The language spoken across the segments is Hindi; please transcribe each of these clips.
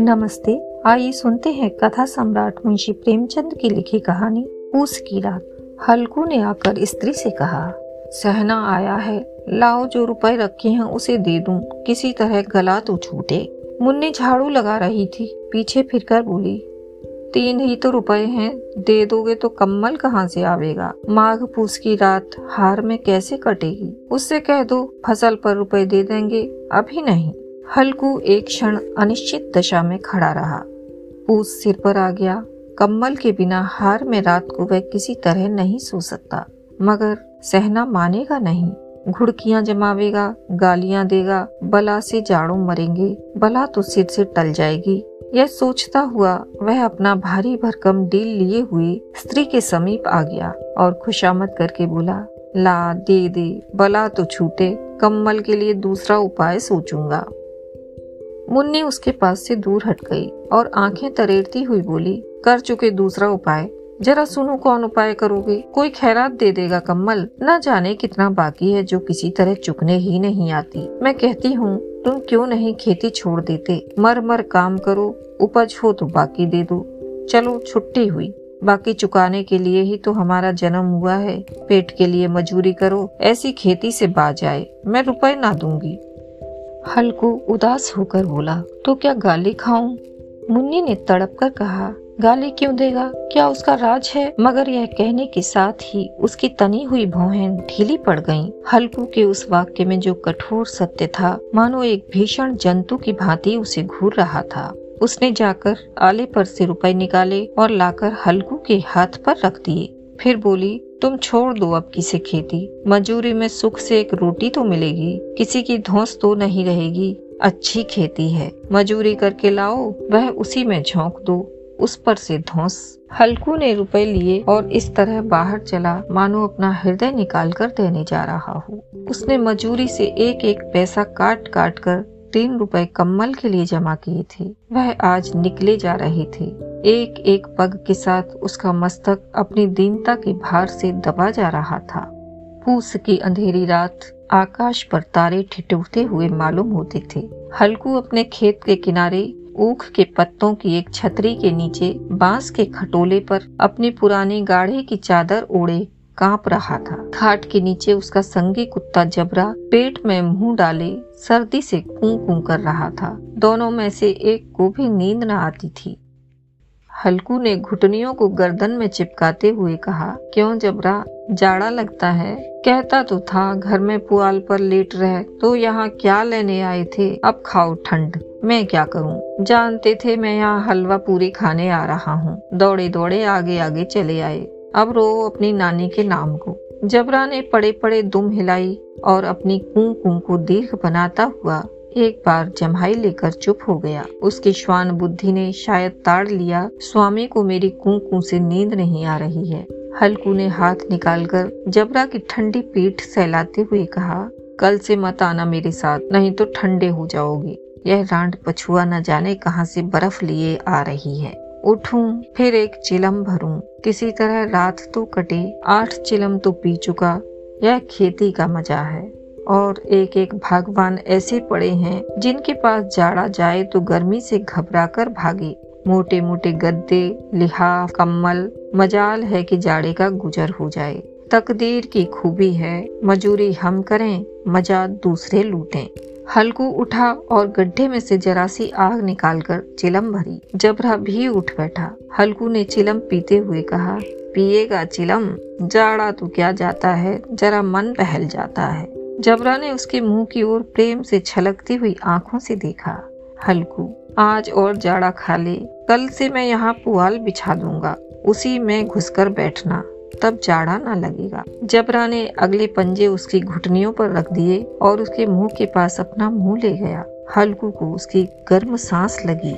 नमस्ते, आइए सुनते हैं कथा सम्राट मुंशी प्रेमचंद की लिखी कहानी पूस की रात। हल्कू ने आकर स्त्री से कहा, सहना आया है, लाओ जो रुपए रखे हैं उसे दे दूँ, किसी तरह गला तो छूटे। मुन्नी झाड़ू लगा रही थी, पीछे फिरकर बोली तीन ही तो रुपए हैं, दे दोगे तो कम्बल कहाँ से आवेगा? माघ पूस की रात हार में कैसे कटेगी? उससे कह दो, फ़सल पर रुपए दे देंगे, अभी नहीं। हल्कू एक क्षण अनिश्चित दशा में खड़ा रहा। पूस सिर पर आ गया। कम्बल के बिना हार में रात को वह किसी तरह नहीं सो सकता। मगर सहना मानेगा नहीं। घुड़कियाँ जमावेगा, गालियाँ देगा, बला से जाड़ों मरेंगे, बला तो सिर से टल जाएगी। यह सोचता हुआ वह अपना भारी भरकम डील लिए हुए स्त्री के समीप आ गया और खुशामद करके बोला, ला, दे दे, बला तो छूटे कम्बल के लिए दूसरा उपाय सोचूँगा. मुन्नी उसके पास से दूर हट गई और आँखें तरेरती हुई बोली, कर चुके दूसरा उपाय। जरा सुनो कौन उपाय करोगे। कोई खैरात दे देगा कम्बल न जाने कितना बाकी है जो किसी तरह चुकने ही नहीं आती। मैं कहती हूँ तुम क्यों नहीं खेती छोड़ देते? मर मर काम करो, उपज हो तो बाकी दे दो। चलो, छुट्टी हुई। बाकी चुकाने के लिए ही तो हमारा जन्म हुआ है। पेट के लिए मजूरी करो, ऐसी खेती से बाज आए। मैं रुपए ना दूँगी। हल्कू उदास होकर बोला तो क्या गाली खाऊं? मुन्नी ने तड़प कर कहा गाली क्यों देगा? क्या उसका राज है? मगर यह कहने के साथ ही उसकी तनी हुई भौहें ढीली पड़ गईं। हल्कू के उस वाक्य में जो कठोर सत्य था, मानो एक भीषण जंतु की भांति उसे घूर रहा था। उसने जाकर आले पर से रुपए निकाले और लाकर हल्कू के हाथ पर रख दिए। फिर बोली, तुम छोड़ दो अब किसे खेती। मजूरी में सुख से एक रोटी तो मिलेगी, किसी की धौस तो नहीं रहेगी। अच्छी खेती है। मजूरी करके लाओ, वह उसी में झोंक दो। उस पर से धोस हल्कू ने रुपए लिए और इस तरह बाहर चला। मानो अपना हृदय निकाल कर देने जा रहा हो। उसने मजूरी से एक एक पैसा काट काट कर तीन रुपए कम्बल के लिए जमा किए थे। वह आज निकले जा रहे थे। एक एक पग के साथ उसका मस्तक अपनी दीनता के भार से दबा जा रहा था। पूस की अंधेरी रात आकाश पर तारे ठिठुरते हुए मालूम होते थे। हल्कू अपने खेत के किनारे ऊख के पत्तों की एक छतरी के नीचे बाँस के खटोले पर अपने पुराने गाढ़े की चादर ओढ़े काँप रहा था। खाट के नीचे उसका संगी कुत्ता जबरा पेट में मुँह डाले सर्दी से कू कू कर रहा था। दोनों में से एक को भी नींद न आती थी। हल्कू ने घुटनियों को गर्दन में चिपकाते हुए कहा, क्यों जबरा? जाड़ा लगता है। कहता तो था, घर में पुआल पर लेट रहे तो यहाँ क्या लेने आए थे? अब खाओ ठंड। मैं क्या करूँ? जानते थे मैं यहाँ हलवा पूरी खाने आ रहा हूँ। दौड़े दौड़े आगे आगे चले आए। अब रो अपनी नानी के नाम को। जबरा ने पड़े पड़े दुम हिलाई और अपनी कू कू दीर्घ बनाता हुआ एक बार जम्हाई लेकर चुप हो गया। उसकी श्वान बुद्धि ने शायद ताड़ लिया, स्वामी को मेरी कू से नींद नहीं आ रही है। हल्कू ने हाथ निकालकर जबरा की ठंडी पीठ सहलाते हुए कहा, कल से मत आना मेरे साथ, नहीं तो ठंडे हो जाओगे। यह रांड पछुआ न जाने कहाँ से बर्फ़ लिए आ रही है। उठूं, फिर एक चिलम भरूं। किसी तरह रात तो कटे, आठ चिलम तो पी चुका। यह खेती का मज़ा है। और एक एक भगवान ऐसे पड़े हैं, जिनके पास जाड़ा जाए तो गर्मी से घबरा कर भागे। मोटे मोटे गद्दे लिहाफ कम्बल मजाल है कि जाड़े का गुजर हो जाए। तकदीर की खूबी है, मजूरी हम करें मज़ा दूसरे लूटें। हल्कू उठा और गड्ढे में से जरा सी आग निकालकर चिलम भरी। जबरा भी उठ बैठा। हल्कू ने चिलम पीते हुए कहा, पिएगा चिलम? जाड़ा तो क्या जाता है? जरा मन पहल जाता है। जबरा ने उसके मुँह की ओर प्रेम से छलकती हुई आँखों से देखा। हल्कू, आज और जाड़ा खा ले। कल से मैं यहाँ पुआल बिछा दूँगा। उसी में घुसकर बैठना। तब जाड़ा ना लगेगा। जबरा ने अगले पंजे उसकी घुटनियों पर रख दिए और उसके मुँह के पास अपना मुँह ले गया। हल्कू को उसकी गर्म सांस लगी।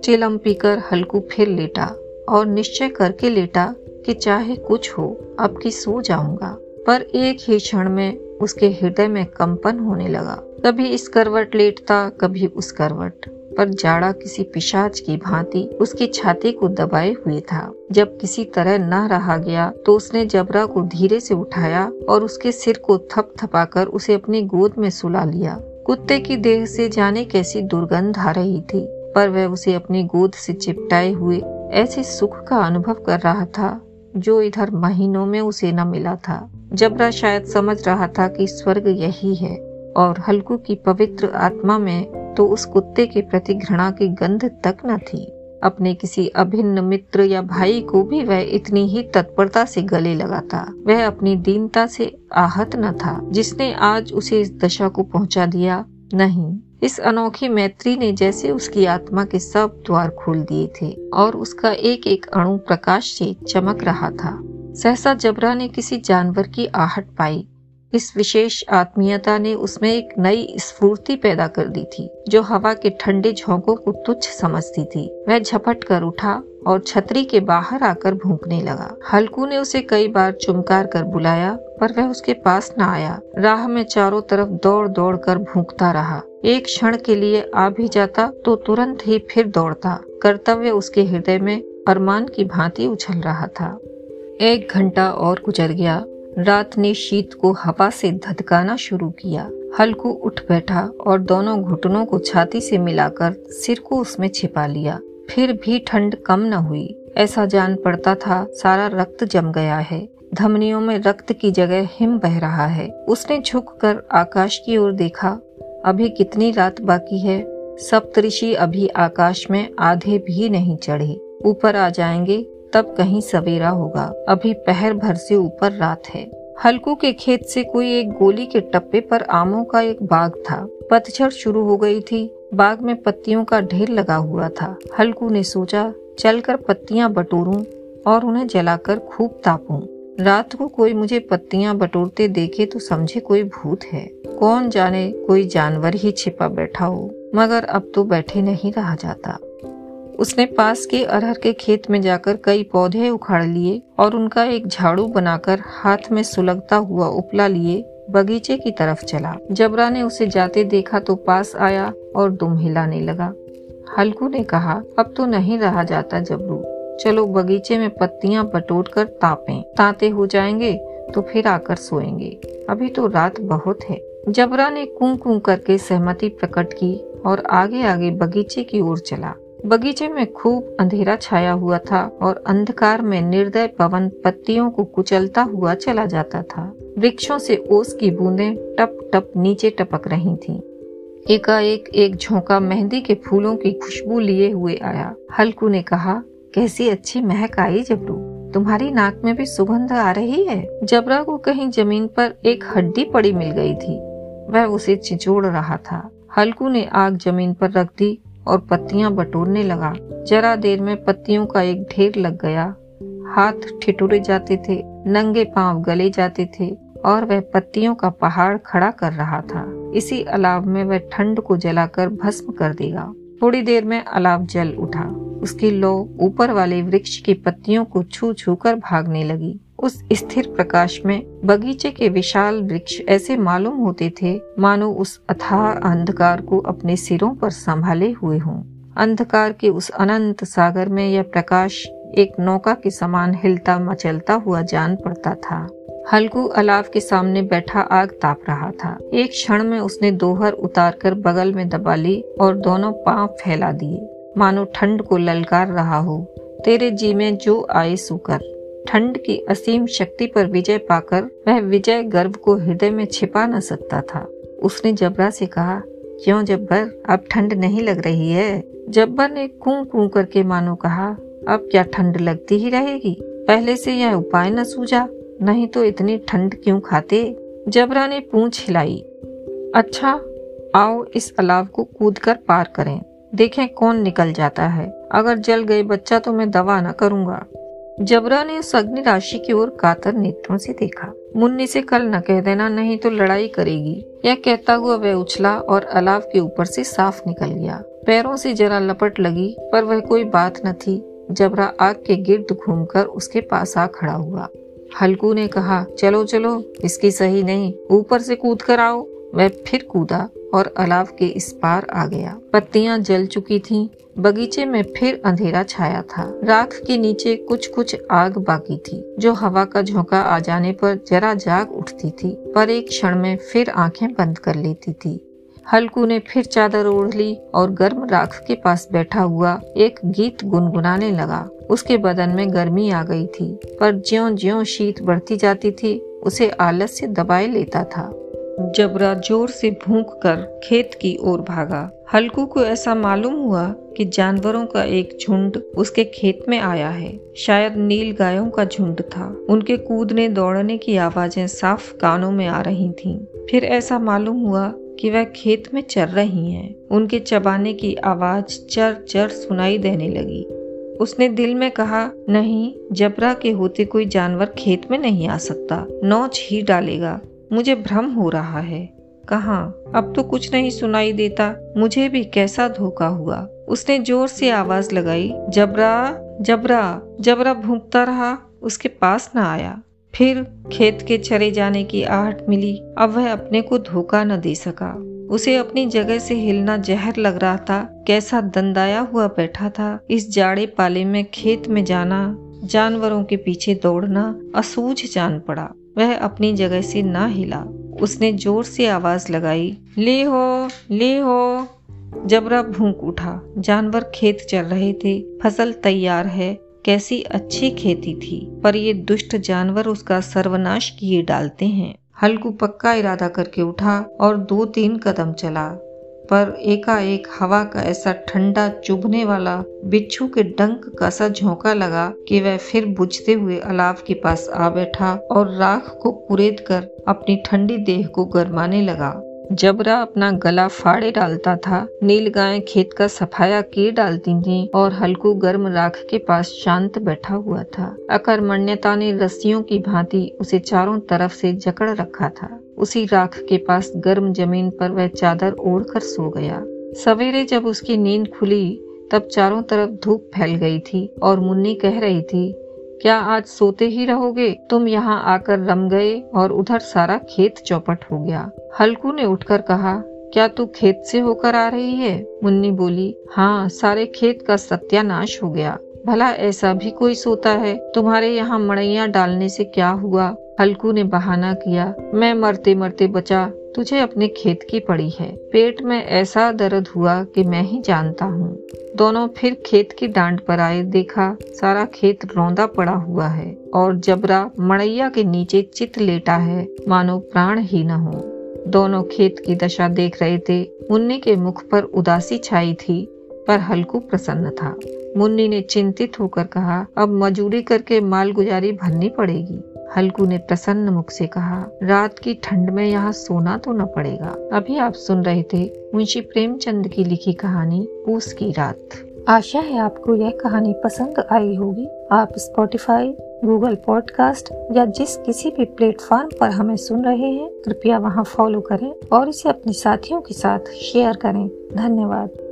चिलम पीकर हल्कू फिर लेटा और निश्चय करके लेटा कि चाहे कुछ हो, अब की सो जाऊँगा। पर एक ही क्षण में उसके हृदय में कंपन होने लगा। कभी इस करवट लेटता, कभी उस करवट। पर जाड़ा किसी पिशाच की भांति उसकी छाती को दबाए हुए था। जब किसी तरह न रहा गया तो उसने जबरा को धीरे से उठाया और उसके सिर को थप थपाकर उसे अपनी गोद में सुला लिया। कुत्ते की देह से जाने कैसी दुर्गंध आ रही थी, पर वह उसे अपनी गोद से चिपटाए हुए ऐसे सुख का अनुभव कर रहा था। जो इधर महीनों में उसे न मिला था। जबरा शायद समझ रहा था कि स्वर्ग यही है और हल्कू की पवित्र आत्मा में तो उस कुत्ते के प्रति घृणा की गंध तक न थी। अपने किसी अभिन्न मित्र या भाई को भी वह इतनी ही तत्परता से गले लगाता वह अपनी दीनता से आहत न था। जिसने आज उसे इस दशा को पहुँचा दिया, नहीं। इस अनोखी मैत्री ने जैसे उसकी आत्मा के सब द्वार खोल दिए थे और उसका एक एक अणु प्रकाश से चमक रहा था। सहसा जबरा ने किसी जानवर की आहट पाई। इस विशेष आत्मीयता ने उसमें एक नई स्फूर्ति पैदा कर दी थी, जो हवा के ठंडे झोंकों को तुच्छ समझती थी। वह झपट कर उठा और छतरी के बाहर आकर भूखने लगा। हल्कू ने उसे कई बार चुमकार कर बुलाया, पर वह उसके पास न आया। राह में चारों तरफ़ दौड़ दौड़ कर भूखता रहा। एक क्षण के लिए आ भी जाता तो तुरंत ही फिर दौड़ता। कर्तव्य उसके हृदय में अरमान की भांति उछल रहा था। एक घंटा और गुजर गया। रात ने शीत को हवा से धधकाना शुरू किया। हल्कू उठ बैठा और दोनों घुटनों को छाती से मिलाकर सिर को उसमें छिपा लिया। फिर भी ठंड कम न हुई। ऐसा जान पड़ता था, सारा रक्त जम गया है। धमनियों में रक्त की जगह हिम बह रहा है। उसने झुककर आकाश की ओर देखा अभी कितनी रात बाकी है? सप्तऋषि अभी आकाश में आधे भी नहीं चढ़े। ऊपर आ जाएँगे, तब कहीं सवेरा होगा। अभी पहर भर से ऊपर रात है। हल्कू के खेत से कोई एक गोली के टप्पे पर आमों का एक बाग था। पतझड़ शुरू हो गई थी। बाग में पत्तियों का ढेर लगा हुआ था। हल्कू ने सोचा, चलकर पत्तियाँ बटोरूं और उन्हें जलाकर खूब तापूं। रात को कोई मुझे पत्तियाँ बटोरते देखे तो समझे कोई भूत है। कौन जाने कोई जानवर ही छिपा बैठा हो, मगर अब तो बैठे नहीं रहा जाता। उसने पास के अरहर के खेत में जाकर कई पौधे उखाड़ लिए और उनका एक झाड़ू बनाकर हाथ में सुलगता हुआ उपला लिए, बगीचे की तरफ़ चला। जबरा ने उसे जाते देखा तो पास आया और दुम हिलाने लगा। हल्कू ने कहा, अब तो नहीं रहा जाता जबरू। चलो बगीचे में पत्तियाँ बटोर कर तापे। ताते हो जाएँगे तो फिर आकर सोएँगे। अभी तो रात बहुत है। जबरा ने कू करके सहमति प्रकट की और आगे आगे बगीचे की ओर चला। बगीचे में खूब अंधेरा छाया हुआ था और अंधकार में निर्दय पवन पत्तियों को कुचलता हुआ चला जाता था। वृक्षों से ओस की बूंदें टप टप नीचे टपक रही थीं। एकाएक एक झोंका मेहंदी के फूलों की खुशबू लिए हुए आया। हल्कू ने कहा, कैसी अच्छी महक आई जबरू। तुम्हारी नाक में भी सुगंध आ रही है? जबरा को कहीं ज़मीन पर एक हड्डी पड़ी मिल गई थी। वह उसे चिचोड़ रहा था। हल्कू ने आग ज़मीन पर रख दी और पत्तियाँ बटोरने लगा। जरा देर में पत्तियों का एक ढेर लग गया। हाथ ठिठुरे जाते थे, नंगे पाँव गले जाते थे और वह पत्तियों का पहाड़ खड़ा कर रहा था। इसी अलाव में वह ठंड को जलाकर भस्म कर देगा। थोड़ी देर में अलाव जल उठा। उसकी लो ऊपर वाले वृक्ष की पत्तियों को छू छू कर भागने लगी। उस स्थिर प्रकाश में बगीचे के विशाल वृक्ष ऐसे मालूम होते थे, मानो उस अथाह अंधकार को अपने सिरों पर संभाले हुए हों। अंधकार के उस अनंत सागर में यह प्रकाश एक नौका के समान हिलता मचलता हुआ जान पड़ता था। हल्कू अलाव के सामने बैठा आग ताप रहा था। एक क्षण में उसने दोहर उतार कर बगल में दबा ली और दोनों पाँव फैला दिए। मानो ठंड को ललकार रहा हो। तेरे जी में जो आए सुकर ठंड की असीम शक्ति पर विजय पाकर वह विजय गर्व को हृदय में छिपा न सकता था। उसने जबरा से कहा, क्यों जब्बर, अब ठंड नहीं लग रही है? जब्बर ने कू कू करके मानो कहा, अब क्या ठंड लगती ही रहेगी? पहले से यह उपाय न सूझा, नहीं तो इतनी ठंड क्यों खाते? जबरा ने पूछ हिलाई अच्छा आओ इस अलाव को कूद कर पार करें। देखें कौन निकल जाता है। अगर जल गए बच्चा तो मैं दवा न करूँगा। जबरा ने उस अग्नि राशि की ओर कातर नेत्रों से देखा। मुन्नी से कल न कह देना नहीं तो लड़ाई करेगी। यह कहता हुआ वह उछला और अलाव के ऊपर से साफ़ निकल गया। पैरों से जरा लपट लगी, पर वह कोई बात न थी। जबरा आग के गिर्द घूमकर उसके पास आ खड़ा हुआ। हल्कू ने कहा, चलो चलो, इसकी सही नहीं। ऊपर से कूद कर आओ वह फिर कूदा। और अलाव के इस पार आ गया। पत्तियाँ जल चुकी थीं, बगीचे में फिर अंधेरा छाया था। राख के नीचे कुछ कुछ आग बाकी थी जो हवा का झोंका आ जाने पर जरा जाग उठती थी पर एक क्षण में फिर आँखें बंद कर लेती थी। हल्कू ने फिर चादर ओढ़ ली और गर्म राख के पास बैठा हुआ एक गीत गुनगुनाने लगा। उसके बदन में गर्मी आ गई थी पर ज्यो ज्यो शीत बढ़ती जाती थी उसे आलस्य दबाए लेता था। जबरा ज़ोर से भूख कर खेत की ओर भागा, हल्कू को ऐसा मालूम हुआ कि जानवरों का एक झुंड उसके खेत में आया है। शायद नील गायों का झुंड था। उनके कूदने दौड़ने की आवाज़ें साफ़ कानों में आ रही थीं। फिर ऐसा मालूम हुआ कि वह खेत में चर रही हैं। उनके चबाने की आवाज़ चर चर सुनाई देने लगी। उसने दिल में कहा, नहीं, जबरा के होते कोई जानवर खेत में नहीं आ सकता। नौच ही डालेगा। मुझे भ्रम हो रहा है। कहा? अब तो कुछ नहीं सुनाई देता। मुझे भी कैसा धोखा हुआ। उसने ज़ोर से आवाज़ लगाई, जबरा जबरा जबरा भूखता रहा, उसके पास न आया। फिर खेत के चरे जाने की आहट मिली। अब वह अपने को धोखा न दे सका। उसे अपनी जगह से हिलना जहर लग रहा था। कैसा दंदाया हुआ बैठा था। इस जाड़े पाले में खेत में जाना, जानवरों के पीछे दौड़ना, असूझ जान पड़ा। वह अपनी जगह से ना हिला। उसने ज़ोर से आवाज़ लगाई, ले हो ले हो। जबरा भूख उठा। जानवर खेत चल रहे थे। फ़सल तैयार है। कैसी अच्छी खेती थी। पर ये दुष्ट जानवर उसका सर्वनाश किए डालते हैं। हल्कू पक्का इरादा करके उठा और दो तीन कदम चला। पर एकाएक हवा का ऐसा ठंडा चुभने वाला बिच्छू के डंक का सा झोंका लगा कि वह फिर बुझते हुए अलाव के पास आ बैठा और राख को कुरेद कर अपनी ठंडी देह को गरमाने लगा। जबरा अपना गला फाड़े डालता था, नील गाय खेत का सफाया किए डालती थी और हल्कू गर्म राख के पास शांत बैठा हुआ था। अकर्मण्यता ने रस्सियों की भांति उसे चारों तरफ़ से जकड़ रखा था। उसी राख के पास गर्म ज़मीन पर वह चादर ओढ़कर सो गया। सवेरे जब उसकी नींद खुली, तब चारों तरफ़ धूप फैल गई थी और मुन्नी कह रही थी, क्या आज सोते ही रहोगे? तुम यहाँ आकर रम गए और उधर सारा खेत चौपट हो गया। हल्कू ने उठकर कहा, क्या तू खेत से होकर आ रही है? मुन्नी बोली हाँ सारे खेत का सत्यानाश हो गया। भला ऐसा भी कोई सोता है? तुम्हारे यहाँ मड़ैया डालने से क्या हुआ? हल्कू ने बहाना किया। मैं मरते मरते बचा। तुझे अपने खेत की पड़ी है। पेट में ऐसा दर्द हुआ कि मैं ही जानता हूँ। दोनों फिर खेत की डांड पर आए। देखा, सारा खेत रौंदा पड़ा हुआ है और जबरा मड़ैया के नीचे चित लेटा है। मानो प्राण ही न हो। दोनों खेत की दशा देख रहे थे। मुन्नी के मुख पर उदासी छाई थी, पर हल्कू प्रसन्न था। मुन्नी ने चिंतित होकर कहा, अब मजूरी करके माल गुजारी भरनी पड़ेगी। हल्कू ने प्रसन्न मुख से कहा, रात की ठंड में यहाँ सोना तो न पड़ेगा। अभी आप सुन रहे थे मुंशी प्रेमचंद की लिखी कहानी पूस की रात। आशा है आपको यह कहानी पसंद आई होगी। आप स्पॉटिफाई गूगल पॉडकास्ट या जिस किसी भी प्लेटफॉर्म पर हमें सुन रहे हैं, कृपया वहाँ फॉलो करें और इसे अपने साथियों के साथ शेयर करें। धन्यवाद।